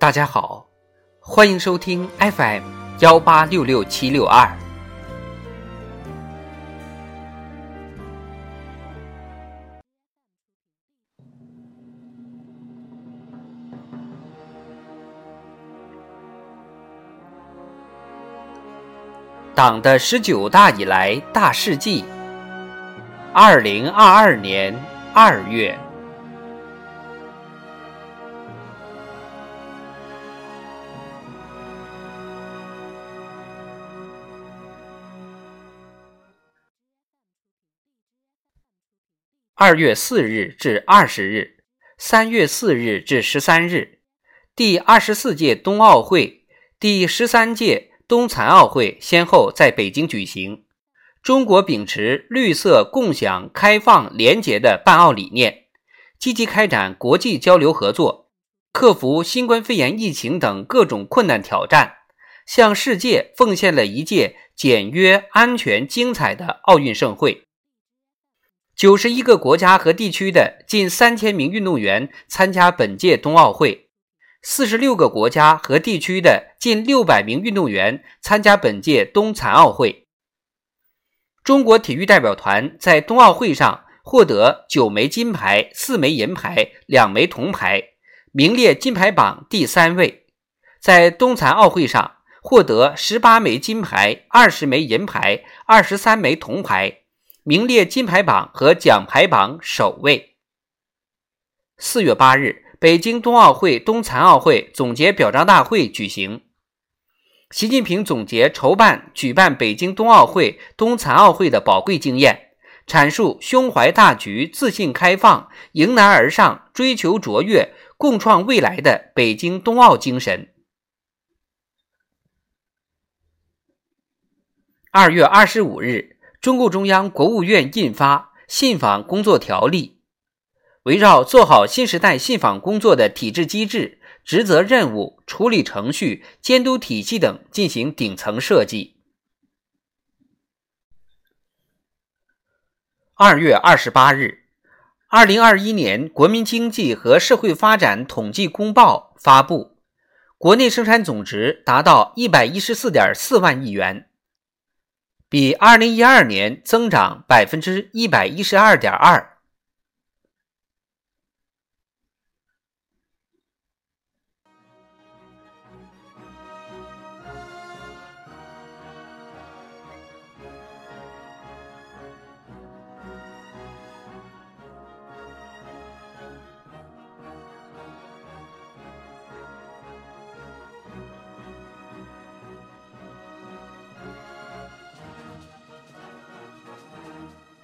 大家好，欢迎收听 FM 幺八六六七六二。党的十九大以来大事记，二零二二年二月。二月四日至二十日，三月四日至十三日，第二十四届冬奥会、第十三届冬残奥会先后在北京举行。中国秉持绿色、共享、开放、廉洁的办奥理念，积极开展国际交流合作，克服新冠肺炎疫情等各种困难挑战，向世界奉献了一届简约、安全、精彩的奥运盛会。九十一个国家和地区的近三千名运动员参加本届冬奥会，四十六个国家和地区的近六百名运动员参加本届冬残奥会。中国体育代表团在冬奥会上获得九枚金牌、四枚银牌、两枚铜牌，名列金牌榜第三位。在冬残奥会上获得十八枚金牌、二十枚银牌、二十三枚铜牌。名列金牌榜和奖牌榜首位。四月八日，北京冬奥会冬残奥会总结表彰大会举行。习近平总结筹办、举办北京冬奥会冬残奥会的宝贵经验，阐述胸怀大局、自信开放、迎难而上、追求卓越、共创未来的北京冬奥精神。二月二十五日。中共中央、国务院印发《信访工作条例》，围绕做好新时代信访工作的体制机制、职责任务、处理程序、监督体系等进行顶层设计。二月二十八日，《二零二一年国民经济和社会发展统计公报》发布，国内生产总值达到一百一十四点四万亿元。比二零一二年增长百分之一百一十二点二，